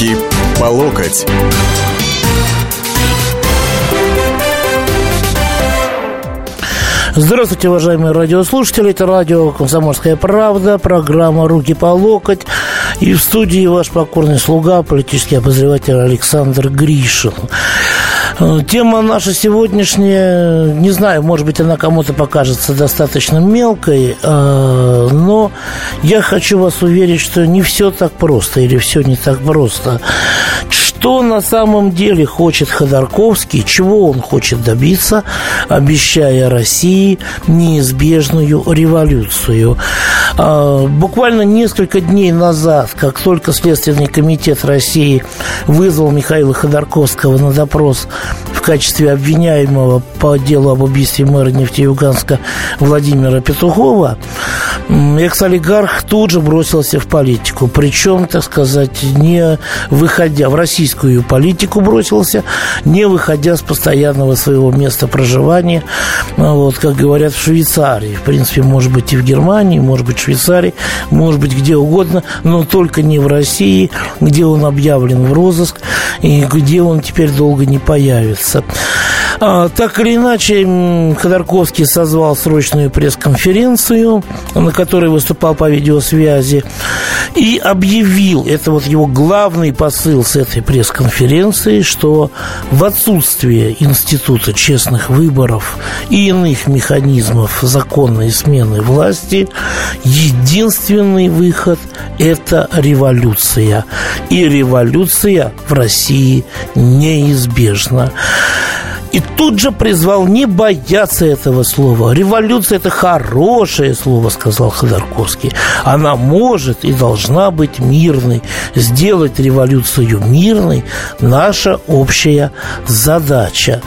Руки по локоть. Здравствуйте, уважаемые радиослушатели. Это радио «Комсомольская правда», программа «Руки по локоть». И в студии ваш покорный слуга, политический обозреватель Александр Гришин. Э, тема наша сегодняшняя, не знаю, может быть, она кому-то покажется достаточно мелкой, э, но я хочу вас уверить, что не все так просто или все не так просто. Что на самом деле хочет Ходорковский, чего он хочет добиться, обещая России неизбежную революцию. А, буквально несколько дней назад, как только Следственный комитет России вызвал Михаила Ходорковского на допрос в качестве обвиняемого по делу об убийстве мэра Нефтеюганска Владимира Петухова, экс-олигарх тут же бросился в политику. Причем, так сказать, не выходя в российскую политику бросился, не выходя с постоянного своего места проживания, вот, как говорят, в Швейцарии. В принципе, может быть, и в Германии, может быть, в Швейцарии, может быть, где угодно, но только не в России, где он объявлен в розыск и где он теперь долго не появится. А, так или иначе, Ходорковский созвал срочную пресс-конференцию, на которой выступал по видеосвязи, и объявил, это вот его главный посыл с этой пресс-конференции, что в отсутствие института честных выборов и иных механизмов законной смены власти, единственный выход – это революция. И революция в России неизбежна. И тут же призвал не бояться этого слова. Революция – это хорошее слово, сказал Ходорковский. Она может и должна быть мирной. Сделать революцию мирной – наша общая задача.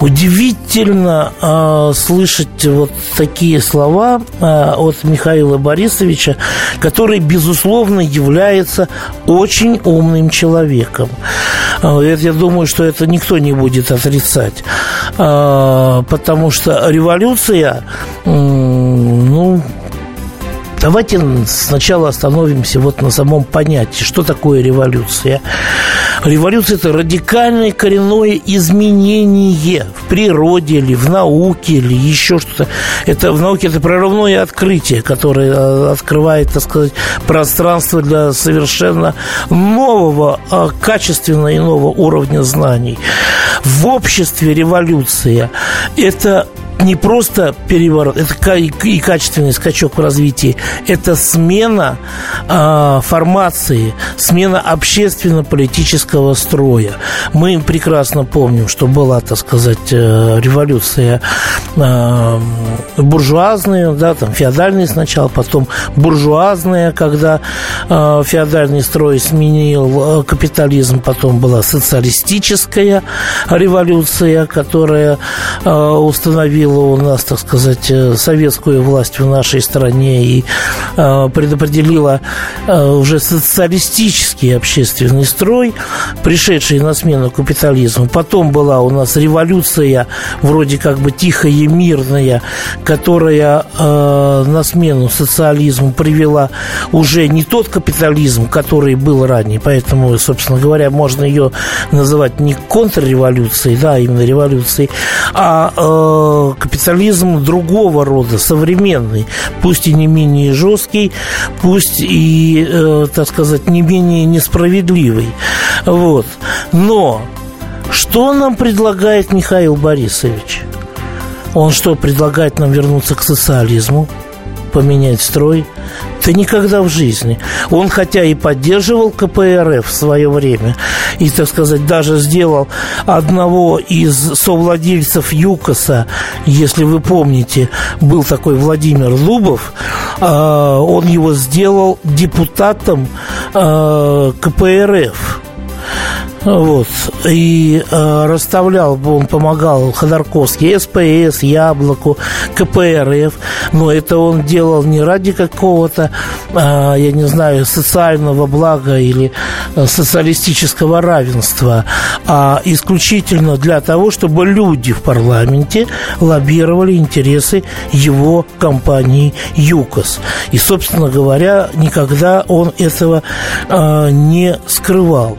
Удивительно э, слышать вот такие слова э, от Михаила Борисовича, который, безусловно, является очень умным человеком. Э, я думаю, что это никто не будет отрицать сказать. А, потому что революция, ну, Давайте сначала остановимся вот на самом понятии, что такое революция. Революция – это радикальное коренное изменение в природе или в науке или еще что-то. Это в науке это прорывное открытие, которое э, открывает, так сказать, пространство для совершенно нового, а, качественно иного уровня знаний. В обществе революция – это не просто переворот, это и качественный скачок в развитии, это смена э, формации, смена общественно-политического строя. Мы прекрасно помним, что была, так сказать, э, революция э, буржуазная, да, там феодальная сначала, потом буржуазная, когда э, феодальный строй сменил э, капитализм, потом была социалистическая революция, которая э, установила установила у нас, так сказать, э, советскую власть в нашей стране и э, предопределила э, уже социалистический общественный строй, пришедший на смену капитализму. Потом была у нас революция, вроде как бы тихая и мирная, которая на смену социализму привела уже не тот капитализм, который был ранее, поэтому, собственно говоря, можно ее называть не контрреволюцией, да, именно революцией, а капитализм другого рода, современный, пусть и не менее жесткий, пусть и, э, так сказать, не менее несправедливый. Вот. Но что нам предлагает Михаил Борисович? Он что, предлагает нам вернуться к социализму, поменять строй? Да никогда в жизни. Он хотя и поддерживал КПРФ в свое время, и, так сказать, даже сделал одного из совладельцев ЮКОСа, если вы помните, был такой Владимир Лубов, а, он его сделал депутатом а, КПРФ. Вот. И э, расставлял, он помогал Ходорковский, СПС, Яблоку, КПРФ. Но это он делал не ради какого-то, э, я не знаю, социального блага или э, социалистического равенства, а исключительно для того, чтобы люди в парламенте лоббировали интересы его компании ЮКОС. И, собственно говоря, никогда он этого э, не скрывал.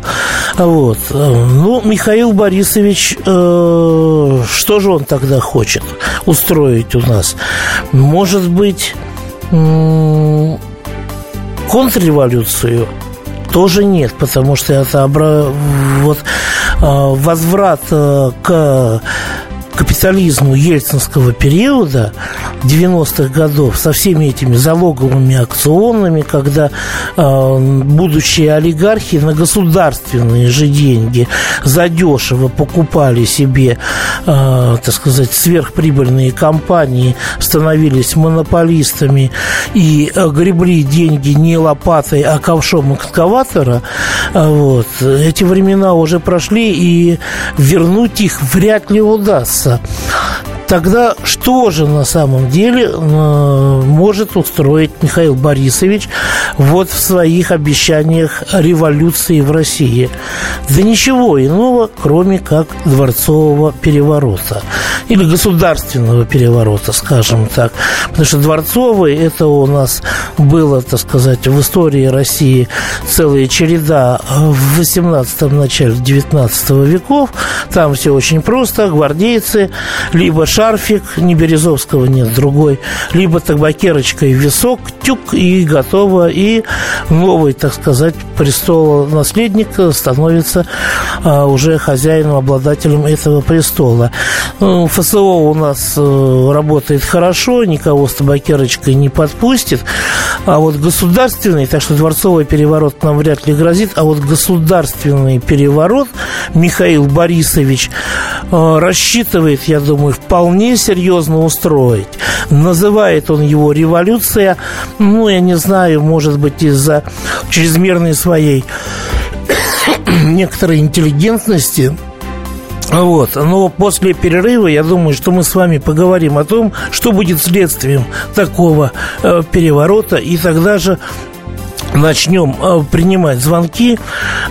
Вот. Ну, Михаил Борисович, э, что же он тогда хочет устроить у нас? Может быть, э, контрреволюцию? Тоже нет, потому что это обра... вот, э, возврат э, к капитализму ельцинского периода 90-х годов со всеми этими залоговыми акционами, когда э, будущие олигархи на государственные же деньги задешево покупали себе, э, так сказать, сверхприбыльные компании, становились монополистами и э, гребли деньги не лопатой, а ковшом экскаватора, э, вот, эти времена уже прошли, и вернуть их вряд ли удастся 아! Тогда что же на самом деле э, может устроить Михаил Борисович вот в своих обещаниях революции в России? Да ничего иного, кроме как дворцового переворота или государственного переворота, скажем так. Потому что дворцовый это у нас было, так сказать, в истории России целая череда в 18-м начале 19 веков. Там все очень просто. Гвардейцы, либо шарфик, не Березовского нет, другой, либо табакерочка и висок, тюк, и готово. И новый, так сказать, престола наследник становится а, уже хозяином, обладателем этого престола. Ну, ФСО у нас э, работает хорошо, никого с табакерочкой не подпустит. А вот государственный, так что дворцовый переворот нам вряд ли грозит, а вот государственный переворот Михаил Борисович э, рассчитывает, я думаю, вполне серьезно устроить. Называет он его революция, ну, я не знаю, может быть, из-за чрезмерной своей некоторой интеллигентности, вот. Но после перерыва я думаю, что мы с вами поговорим о том, что будет следствием такого э, переворота, и тогда же начнем э, принимать звонки.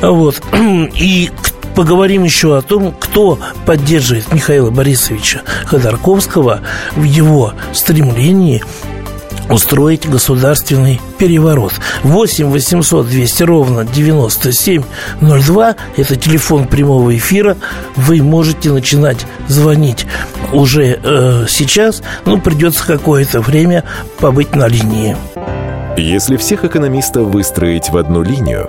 Вот. И поговорим еще о том, кто поддерживает Михаила Борисовича Ходорковского в его стремлении устроить государственный переворот. 8 800 200 ровно 9702 – это телефон прямого эфира. Вы можете начинать звонить уже э, сейчас, но придется какое-то время побыть на линии. Если всех экономистов выстроить в одну линию,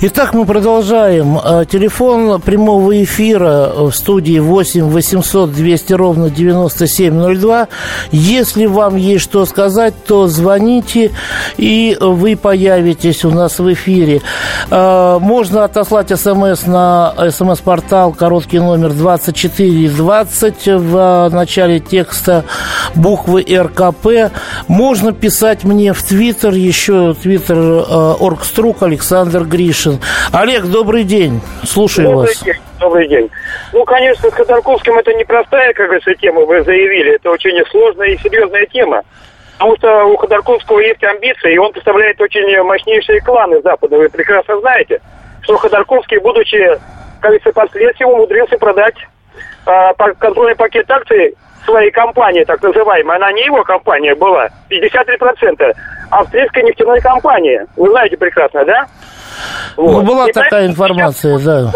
Итак, мы продолжаем. А, телефон прямого эфира в студии 8 800 200 ровно 9702. Если вам есть что сказать, то звоните, и вы появитесь у нас в эфире. А, можно отослать смс на смс-портал, короткий номер 2420 в начале текста буквы РКП. Можно писать мне в Твиттер, еще Твиттер а, Оргструк Александр Гришин. Кашин. Олег, добрый день. Слушаю добрый вас. День. Добрый день. Ну, конечно, с Ходорковским это непростая, как говорится, тема, вы заявили. Это очень сложная и серьезная тема. Потому что у Ходорковского есть амбиции, и он представляет очень мощнейшие кланы Запада. Вы прекрасно знаете, что Ходорковский, будучи, как говорится, последствием, умудрился продать а, контрольный пакет акций своей компании, так называемой. Она не его компания была, 53%, австрийской нефтяной компании. Вы знаете прекрасно, да? Вот. Ну, была и такая информация, да.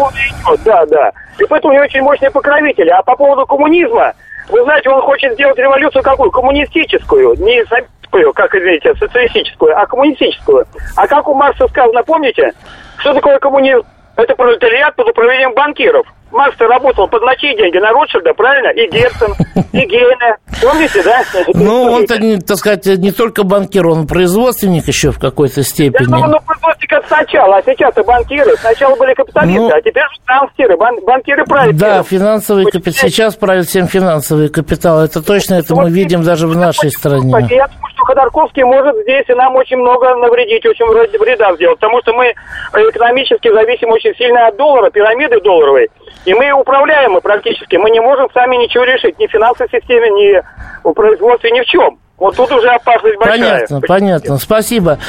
Да, да. И поэтому у него очень мощные покровители. А по поводу коммунизма, вы знаете, он хочет сделать революцию какую? Коммунистическую. Не советскую, как извините, социалистическую, а коммунистическую. А как у Маркса сказано, помните? Что такое коммунизм? Это пролетариат под управлением банкиров. Маркс работал под ночи деньги на Ротшильда, правильно? И Герцен, и Гейне. Помните, да? Ну, он-то, так сказать, не только банкир, он производственник еще в какой-то степени. Да, ну, ну производственник сначала, а сейчас-то банкиры. Сначала были капиталисты, ну, а теперь же банкиры. Бан, банкиры правят. Да, финансовый капитал. Сейчас правит всем финансовый капитал. Это точно, это мы видим даже в нашей стране. Я думаю, что Ходорковский может здесь и нам очень много навредить, очень вреда сделать. Потому что мы экономически зависим очень сильно от доллара, пирамиды долларовой. И мы управляемы практически. Мы не можем сами ничего решить. Ни в финансовой системе, ни в производстве, ни в чем. Вот тут уже опасность большая. Понятно, понятно. Спасибо.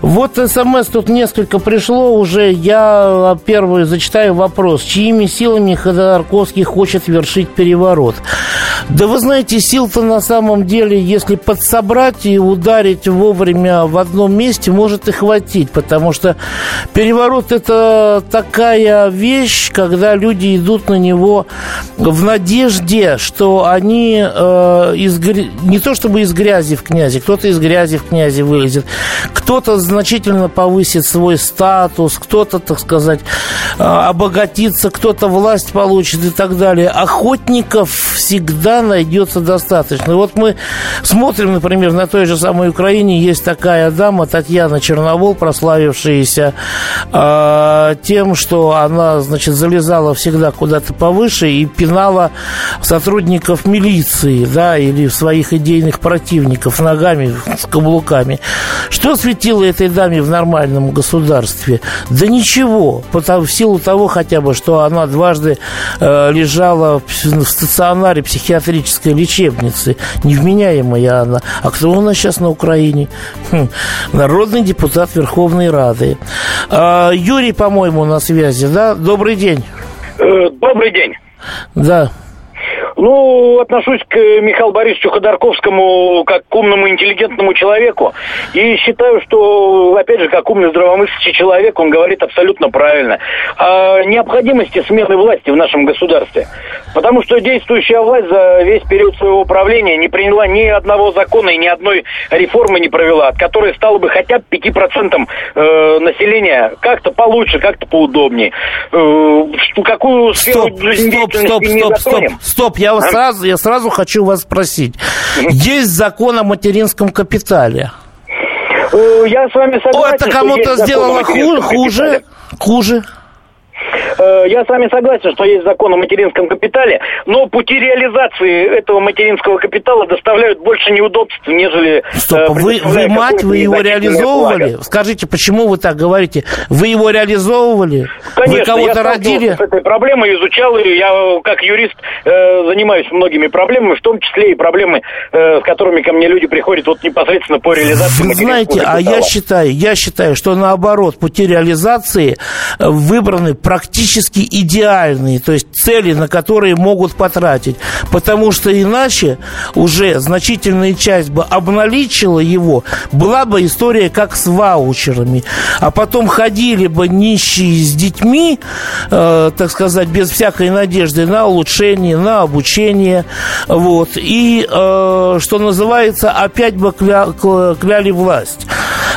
Вот смс тут несколько пришло уже. Я первый зачитаю вопрос. Чьими силами Ходорковский хочет вершить переворот? Да вы знаете, сил-то на самом деле, если подсобрать и ударить вовремя в одном месте, может и хватить. Потому что переворот – это такая вещь, когда люди идут на него в надежде, что они э, из, не то чтобы из грязи, в князи, кто-то из грязи в князи вылезет, кто-то значительно повысит свой статус, кто-то, так сказать, а, обогатится, кто-то власть получит и так далее. Охотников всегда найдется достаточно. Вот мы смотрим, например, на той же самой Украине есть такая дама, Татьяна Черновол, прославившаяся э, тем, что она, значит, залезала всегда куда-то повыше и пинала сотрудников милиции, да, или своих идейных противников ногами с каблуками. Что светило этой даме в нормальном государстве? Да ничего, потому, в силу того хотя бы, что она дважды э, лежала в, стационаре психиатрической лечебницы. Невменяемая она. А кто у нас сейчас на Украине? Хм, народный депутат Верховной Рады. Э, Юрий, по-моему, на связи, да? Добрый день. Э, добрый день. Да. Ну, отношусь к Михаилу Борисовичу Ходорковскому как к умному, интеллигентному человеку. И считаю, что, опять же, как умный, здравомыслящий человек, он говорит абсолютно правильно. О необходимости смены власти в нашем государстве. Потому что действующая власть за весь период своего управления не приняла ни одного закона и ни одной реформы не провела, от которой стало бы хотя бы 5% э, населения как-то получше, как-то поудобнее. Э, какую сферу стоп, стоп, стоп, стоп, стоп, стоп, я, а? сразу, я сразу хочу вас спросить. Есть закон о материнском капитале? Я с вами согласен. О, это кому-то сделало хуже? Хуже? Хуже? Э, я с вами согласен, что есть закон о материнском капитале, но пути реализации этого материнского капитала доставляют больше неудобств, нежели... Э, Стоп, вы, вы мать, вы его реализовывали? Благо. Скажите, почему вы так говорите? Вы его реализовывали? Конечно, вы кого-то я родили? с этой проблемой, изучал ее. Я как юрист э, занимаюсь многими проблемами, в том числе и проблемы, э, с которыми ко мне люди приходят вот непосредственно по реализации Вы знаете, а я считаю, я считаю, что наоборот, пути реализации выбраны практически идеальные, то есть цели, на которые могут потратить. Потому что иначе уже значительная часть бы обналичила его, была бы история как с ваучерами. А потом ходили бы нищие с детьми, э, так сказать, без всякой надежды на улучшение, на обучение. Вот. И, э, что называется, опять бы кля, кляли власть.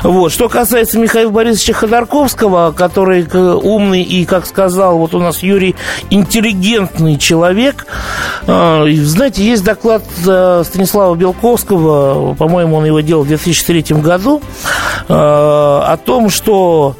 Вот. Что касается Михаила Борисовича Ходорковского, который умный и, как сказал вот у нас Юрий, интеллигентный человек. А, знаете, есть доклад э, Станислава Белковского, по-моему, он его делал в 2003 году, э, о том, что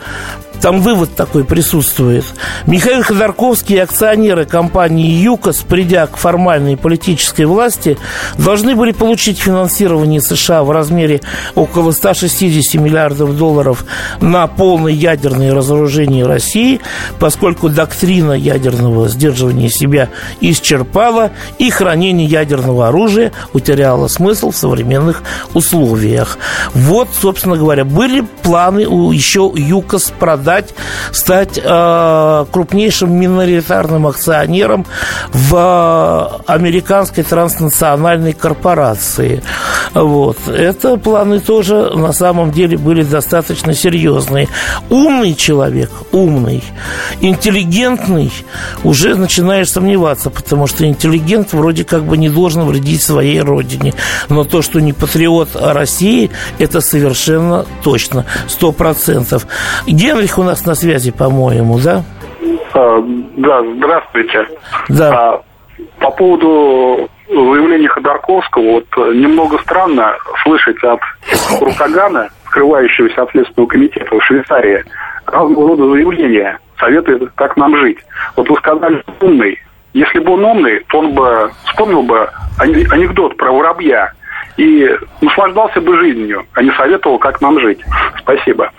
там вывод такой присутствует. Михаил Ходорковский и акционеры компании ЮКОС, придя к формальной политической власти, должны были получить финансирование США в размере около 160 миллиардов долларов на полное ядерное разоружение России, поскольку доктрина ядерного сдерживания себя исчерпала и хранение ядерного оружия утеряло смысл в современных условиях. Вот, собственно говоря, были планы у еще ЮКОС продать продать, стать э, крупнейшим миноритарным акционером в э, американской транснациональной корпорации. Вот. Это планы тоже на самом деле были достаточно серьезные. Умный человек, умный, интеллигентный, уже начинаешь сомневаться, потому что интеллигент вроде как бы не должен вредить своей родине. Но то, что не патриот России, это совершенно точно, сто процентов. Генрих у нас на связи, по-моему, да? А, да, здравствуйте. Да. А, по поводу заявления Ходорковского, вот э, немного странно слышать от Рутагана, скрывающегося от Следственного комитета в Швейцарии, разного рода заявления, советует, как нам жить. Вот вы сказали, умный. Если бы он умный, то он бы вспомнил бы анекдот про воробья и наслаждался бы жизнью, а не советовал, как нам жить. Спасибо.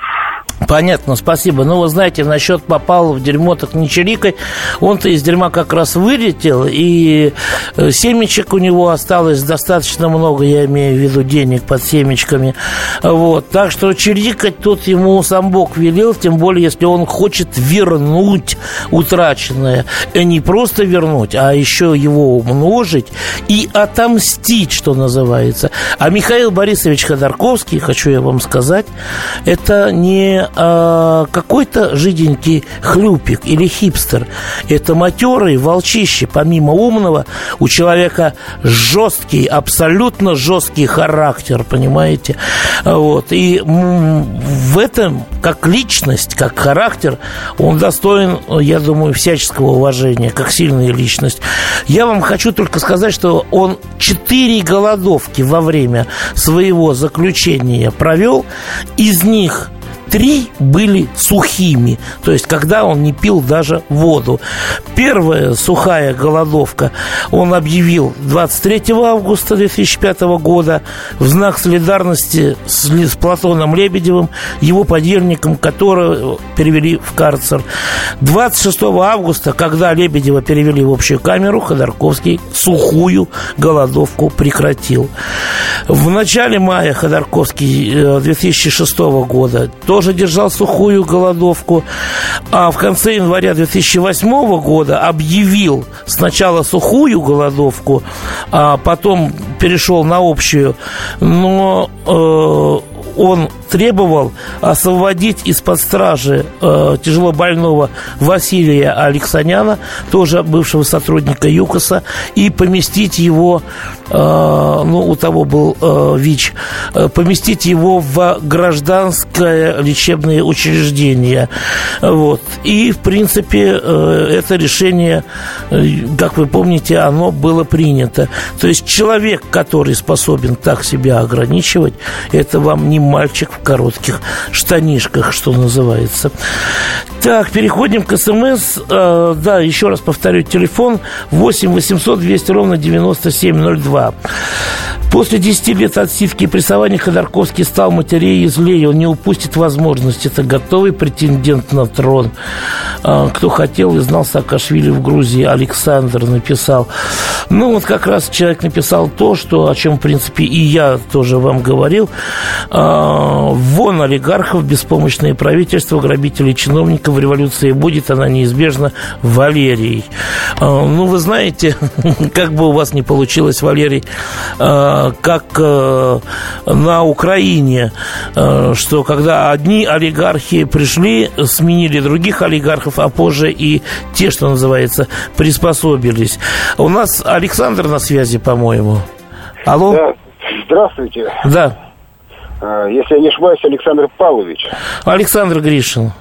Понятно, спасибо. Ну, вы знаете, насчет попал в дерьмо, так не чирикай. Он-то из дерьма как раз вылетел, и э, семечек у него осталось достаточно много, я имею в виду денег под семечками. Вот. Так что чирикать тут ему сам Бог велел, тем более, если он хочет вернуть утраченное. И не просто вернуть, а еще его умножить и отомстить, что называется. А Михаил Борисович Ходорковский, хочу я вам сказать, это не э, какой-то жиденький хлюпик или хипстер. Это матерый волчище. Помимо умного, у человека жесткий, абсолютно жесткий характер, понимаете? Вот. И в этом, как личность, как характер, он достоин, я думаю, всяческого уважения, как сильная личность. Я вам хочу только сказать, что он четыре голодовки во время своего заключения провел. Из них три были сухими, то есть когда он не пил даже воду. Первая сухая голодовка он объявил 23 августа 2005 года в знак солидарности с, с Платоном Лебедевым, его подельником, которого перевели в карцер. 26 августа, когда Лебедева перевели в общую камеру, Ходорковский сухую голодовку прекратил. В начале мая Ходорковский 2006 э, года то тоже держал сухую голодовку. А в конце января 2008 года объявил сначала сухую голодовку, а потом перешел на общую. Но э, он требовал освободить из-под стражи э, тяжело больного Василия Алексаняна, тоже бывшего сотрудника ЮКОСа, и поместить его, ну, у того был э, ВИЧ, э, поместить его в гражданское лечебное учреждение. Вот. И, в принципе, э, это решение, э, как вы помните, оно было принято. То есть человек, который способен так себя ограничивать, это вам не мальчик в коротких штанишках, что называется. Так, переходим к СМС. Э, да, еще раз повторю, телефон 8 800 200 ровно 9702. После 10 лет отсидки и прессования Ходорковский стал матерей и злее. Он не упустит возможность. Это готовый претендент на трон. Э, кто хотел и знал Саакашвили в Грузии, Александр написал. Ну, вот как раз человек написал то, что, о чем, в принципе, и я тоже вам говорил. Э, вон олигархов, беспомощное правительство, грабителей чиновников, революция будет, она неизбежна. Валерий. Э, ну, вы знаете, как бы у вас не получилось, Валерий, как на Украине, что когда одни олигархи пришли, сменили других олигархов, а позже и те, что называется, приспособились. У нас Александр на связи, по-моему. Алло? Да. Здравствуйте. Да. Если я не ошибаюсь, Александр Павлович. Александр Гришин.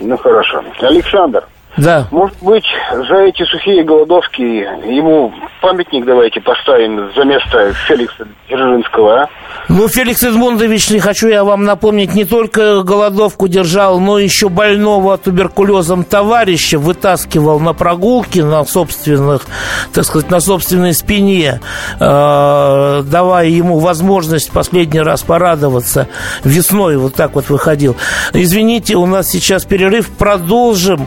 Ну, хорошо. Александр, да. Может быть, за эти сухие голодовки ему памятник давайте поставим за место Феликса Дзержинского, а? Ну, Феликс Эдмундович, не хочу я вам напомнить, не только голодовку держал, но еще больного туберкулезом товарища вытаскивал на прогулки на собственных, так сказать, на собственной спине, э, давая ему возможность последний раз порадоваться. Весной вот так вот выходил. Извините, у нас сейчас перерыв. Продолжим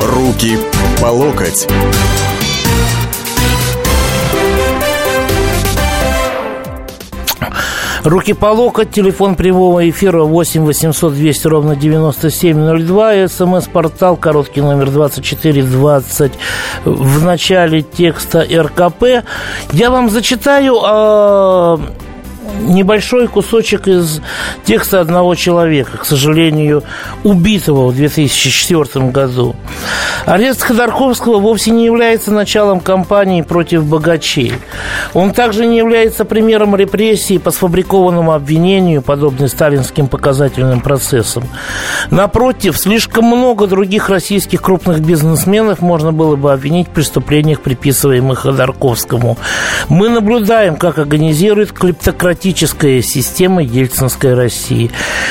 Руки по локоть. Руки по локоть, телефон прямого эфира 8 800 200 ровно 9702, смс-портал, короткий номер 2420 в начале текста РКП. Я вам зачитаю э, небольшой кусочек из текста одного человека, к сожалению, убитого в 2004 году. Арест Ходорковского вовсе не является началом кампании против богачей. Он также не является примером репрессий по сфабрикованному обвинению, подобной сталинским показательным процессам. Напротив, слишком много других российских крупных бизнесменов можно было бы обвинить в преступлениях, приписываемых Ходорковскому. Мы наблюдаем, как организирует клептократическая система ельцинской России.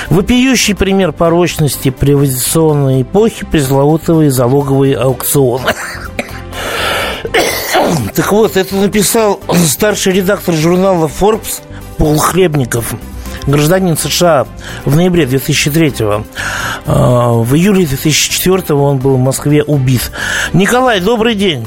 Вопиющий пример порочности приватизационной эпохи залогового фондовые аукционы. Так вот, это написал старший редактор журнала Forbes Пол Хлебников, гражданин США в ноябре 2003-го. А, в июле 2004-го он был в Москве убит. Николай, добрый день.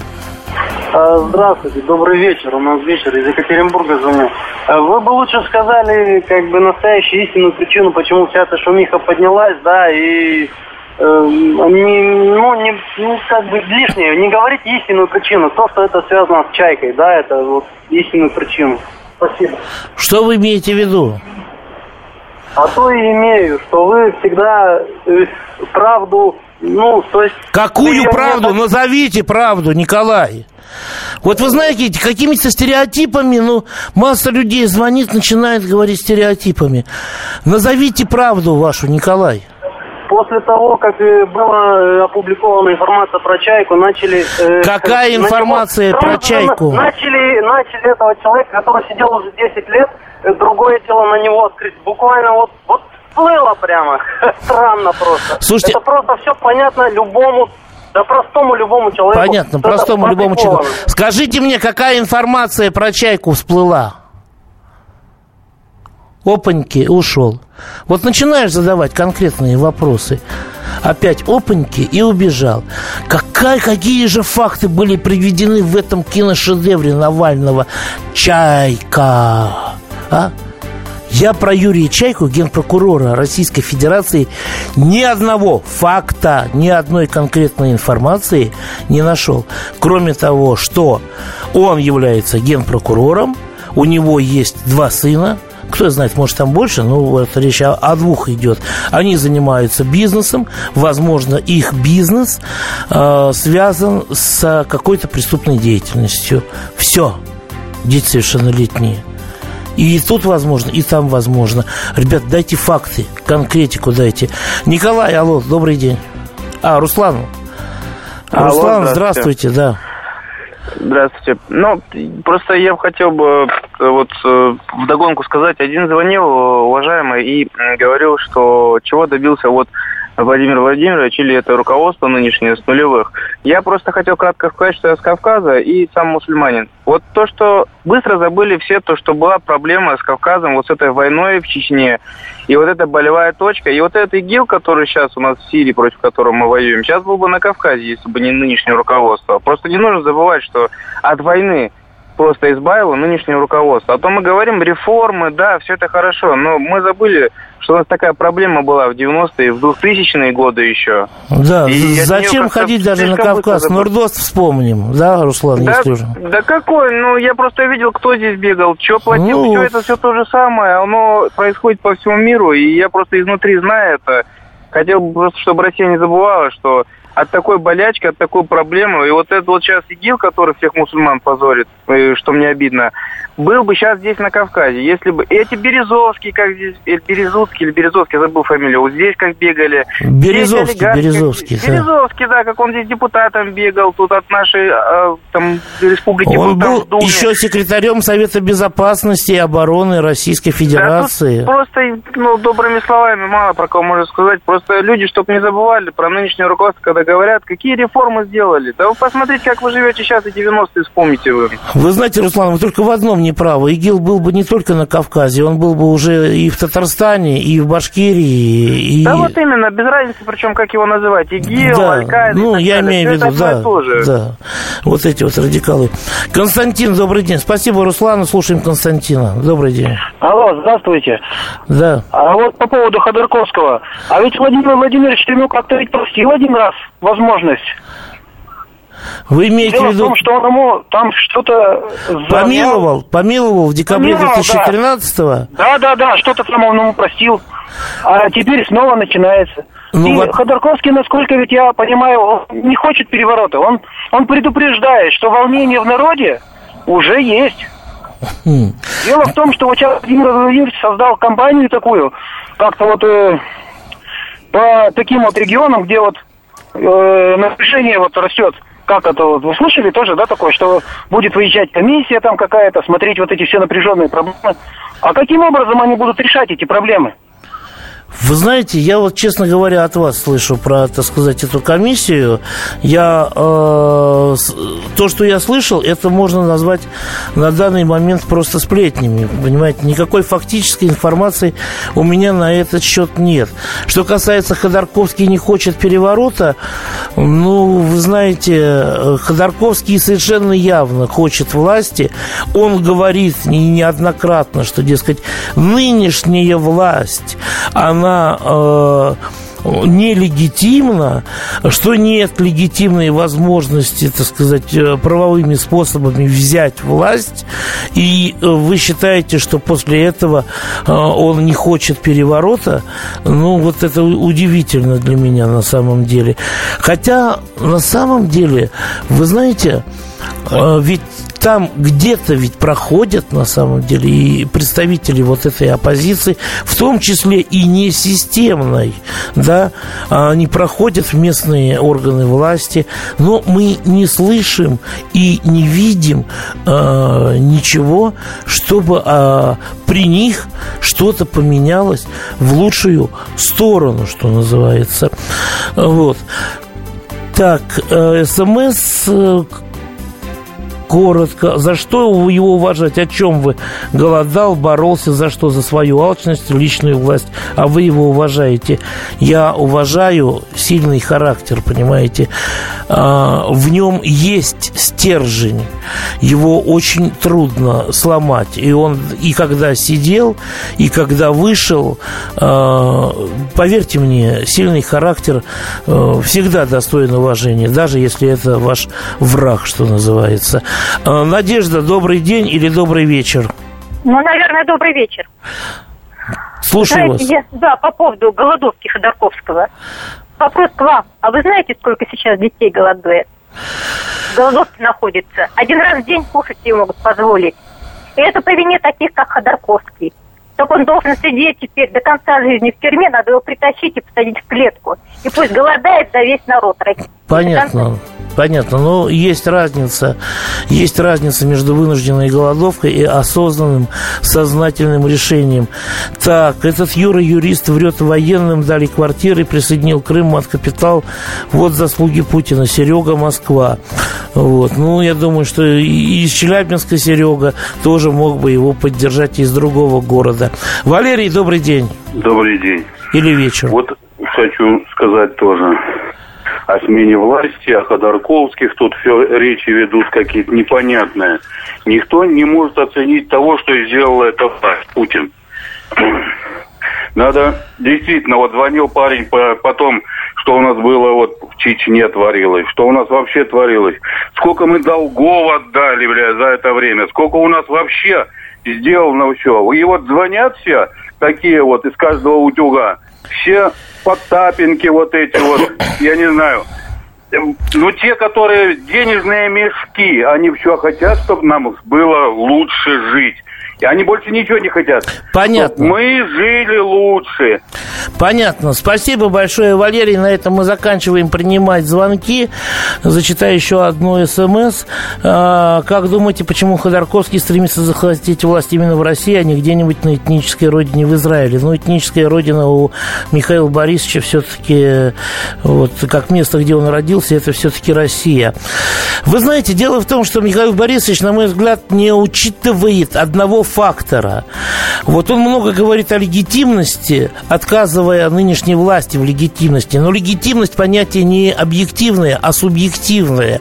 А, здравствуйте, добрый вечер. У нас вечер из Екатеринбурга звоню. А, вы бы лучше сказали, как бы, настоящую истинную причину, почему вся эта шумиха поднялась, да, и э, не, ну, не, ну, как бы лишнее, не говорить истинную причину. То, что это связано с чайкой, да, это вот истинную причину. Спасибо. Что вы имеете в виду? А то и имею, что вы всегда э, правду, ну, то есть... Какую правду? Не... Назовите правду, Николай. Вот вы знаете, какими-то стереотипами, ну, масса людей звонит, начинает говорить стереотипами. Назовите правду вашу, Николай. После того, как э, была э, опубликована информация про Чайку, начали... Э, Какая информация него, про Чайку? Начали, начали этого человека, который сидел уже 10 лет, другое дело на него открыть. Буквально вот, вот плыло прямо. Странно просто. Слушайте... Это просто все понятно любому да простому любому человеку. Понятно, простому любому человеку. Скажите мне, какая информация про чайку всплыла? опаньки, ушел. Вот начинаешь задавать конкретные вопросы, опять опаньки и убежал. Какая, какие же факты были приведены в этом киношедевре Навального «Чайка»? А? Я про Юрия Чайку, генпрокурора Российской Федерации, ни одного факта, ни одной конкретной информации не нашел. Кроме того, что он является генпрокурором, у него есть два сына – кто знает, может там больше, но вот речь о, о двух идет. Они занимаются бизнесом, возможно, их бизнес э, связан с какой-то преступной деятельностью. Все, дети совершеннолетние. И тут возможно, и там возможно. Ребят, дайте факты, конкретику дайте. Николай, алло, добрый день. А, Руслан. Алло, Руслан, здравствуйте. здравствуйте, да. Здравствуйте. Ну, просто я хотел бы э, вот э, вдогонку сказать. Один звонил, уважаемый, и говорил, что чего добился вот Владимир Владимирович или это руководство нынешнее с нулевых. Я просто хотел кратко сказать, что я с Кавказа и сам мусульманин. Вот то, что быстро забыли все, то, что была проблема с Кавказом, вот с этой войной в Чечне, и вот эта болевая точка, и вот этот ИГИЛ, который сейчас у нас в Сирии, против которого мы воюем, сейчас был бы на Кавказе, если бы не нынешнее руководство. Просто не нужно забывать, что от войны просто избавило нынешнее руководство. А то мы говорим реформы, да, все это хорошо, но мы забыли что у нас такая проблема была в 90-е, в 2000-е годы еще. Да, и зачем ходить даже на Кавказ? Нордост вспомним, да, Руслан, да, если уже? Да какой? Ну, я просто видел, кто здесь бегал, что платил, ну... все это все то же самое, оно происходит по всему миру, и я просто изнутри знаю это. Хотел бы просто, чтобы Россия не забывала, что от такой болячки, от такой проблемы. И вот этот вот сейчас ИГИЛ, который всех мусульман позорит, э, что мне обидно, был бы сейчас здесь на Кавказе. Если бы эти Березовские, как здесь, или Березутский, или Березовский, я забыл фамилию, вот здесь как бегали. Березовский, олигархи, Березовский, как- да. Березовский, да, как он здесь депутатом бегал, тут от нашей э, там республики Он был Думе. еще секретарем Совета Безопасности и обороны Российской Да, Федерации. тут просто, ну, добрыми словами мало про кого можно сказать. Просто люди, чтобы не забывали про нынешнее руководство, когда говорят, какие реформы сделали. Да вы посмотрите, как вы живете сейчас, и 90-е вспомните вы. Вы знаете, Руслан, вы только в одном не правы. ИГИЛ был бы не только на Кавказе, он был бы уже и в Татарстане, и в Башкирии, и... Да вот именно, без разницы, причем как его называть. ИГИЛ, Да, Аль-Каида ну, я далее. имею в виду, да, да, вот эти вот радикалы. Константин, добрый день. Спасибо, Руслану, слушаем Константина. Добрый день. Алло, здравствуйте. Да. А вот по поводу Ходорковского. А ведь Владимир Владимирович ему как-то ведь простил один раз возможность. Вы имеете Дело в виду... в том, что он ему там что-то... Помиловал, помиловал в декабре Помиловал, да. 2013-го. Да, да, да, что-то там он ему простил. А теперь снова начинается. Ну, И вот- Ходорковский, насколько ведь я понимаю, он не хочет переворота. Он, он предупреждает, что волнение в народе уже есть. Хм. Дело в том, что вот сейчас Владимир Владимирович создал компанию такую, как-то вот э, по таким вот регионам, где вот э, напряжение вот растет. Как это вот? Вы слышали тоже, да, такое, что будет выезжать комиссия там какая-то, смотреть вот эти все напряженные проблемы. А каким образом они будут решать эти проблемы? Вы знаете, я вот, честно говоря, от вас слышу про, так сказать, эту комиссию. Я э, то, что я слышал, это можно назвать на данный момент просто сплетнями. Понимаете, никакой фактической информации у меня на этот счет нет. Что касается Ходорковский не хочет переворота, ну, вы знаете, Ходорковский совершенно явно хочет власти. Он говорит не- неоднократно, что, дескать, нынешняя власть, она э, нелегитимна, что нет легитимной возможности, так сказать, э, правовыми способами взять власть, и э, вы считаете, что после этого он не хочет переворота, ну, вот это удивительно для меня на самом деле. Хотя, на самом деле, вы знаете, ведь там где-то ведь проходят на самом деле и представители вот этой оппозиции, в том числе и не системной, да, а они проходят в местные органы власти, но мы не слышим и не видим э, ничего, чтобы э, при них что-то поменялось в лучшую сторону, что называется. Вот. Так, э, СМС э, коротко. За что вы его уважать? О чем вы? Голодал, боролся за что? За свою алчность, личную власть. А вы его уважаете. Я уважаю сильный характер, понимаете. А, в нем есть стержень. Его очень трудно сломать. И он и когда сидел, и когда вышел, а, поверьте мне, сильный характер а, всегда достоин уважения, даже если это ваш враг, что называется. А, Надежда, добрый день или добрый вечер? Ну, наверное, добрый вечер. Слушаю знаете, вас. я, да, по поводу голодовки Ходорковского. Вопрос к вам. А вы знаете, сколько сейчас детей голодует? В голодовке находится. Один раз в день кушать себе могут позволить. И это по вине таких, как Ходорковский. Так он должен сидеть теперь до конца жизни в тюрьме, надо его притащить и посадить в клетку. И пусть голодает за весь народ. Понятно. Понятно, но есть разница, есть разница между вынужденной голодовкой и осознанным сознательным решением. Так, этот Юра юрист врет военным, дали квартиры, присоединил Крым, от капитал. Вот заслуги Путина. Серега, Москва. Вот. Ну, я думаю, что и из Челябинска Серега тоже мог бы его поддержать из другого города. Валерий, добрый день. Добрый день. Или вечер. Вот хочу сказать тоже о смене власти, о Ходорковских. Тут все речи ведут какие-то непонятные. Никто не может оценить того, что сделала эта власть, Путин. Надо, действительно, вот звонил парень по, потом, что у нас было вот в Чечне творилось, что у нас вообще творилось. Сколько мы долгов отдали, бля, за это время, сколько у нас вообще сделано все. И вот звонят все, такие вот из каждого утюга, все подтапинки вот эти вот, я не знаю. ну, те, которые денежные мешки, они все хотят, чтобы нам было лучше жить. И они больше ничего не хотят. Понятно. Мы жили лучше. Понятно. Спасибо большое, Валерий. На этом мы заканчиваем принимать звонки. Зачитаю еще одну СМС. А, как думаете, почему Ходорковский стремится захватить власть именно в России, а не где-нибудь на этнической родине в Израиле? Ну, этническая родина у Михаила Борисовича все-таки, вот как место, где он родился, это все-таки Россия. Вы знаете, дело в том, что Михаил Борисович, на мой взгляд, не учитывает одного фактора. Вот он много говорит о легитимности, отказывая нынешней власти в легитимности. Но легитимность понятие не объективное, а субъективное.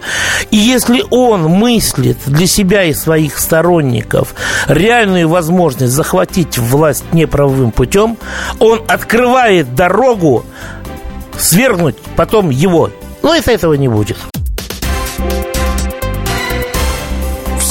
И если он мыслит для себя и своих сторонников реальную возможность захватить власть неправовым путем, он открывает дорогу свергнуть потом его. Но это этого не будет.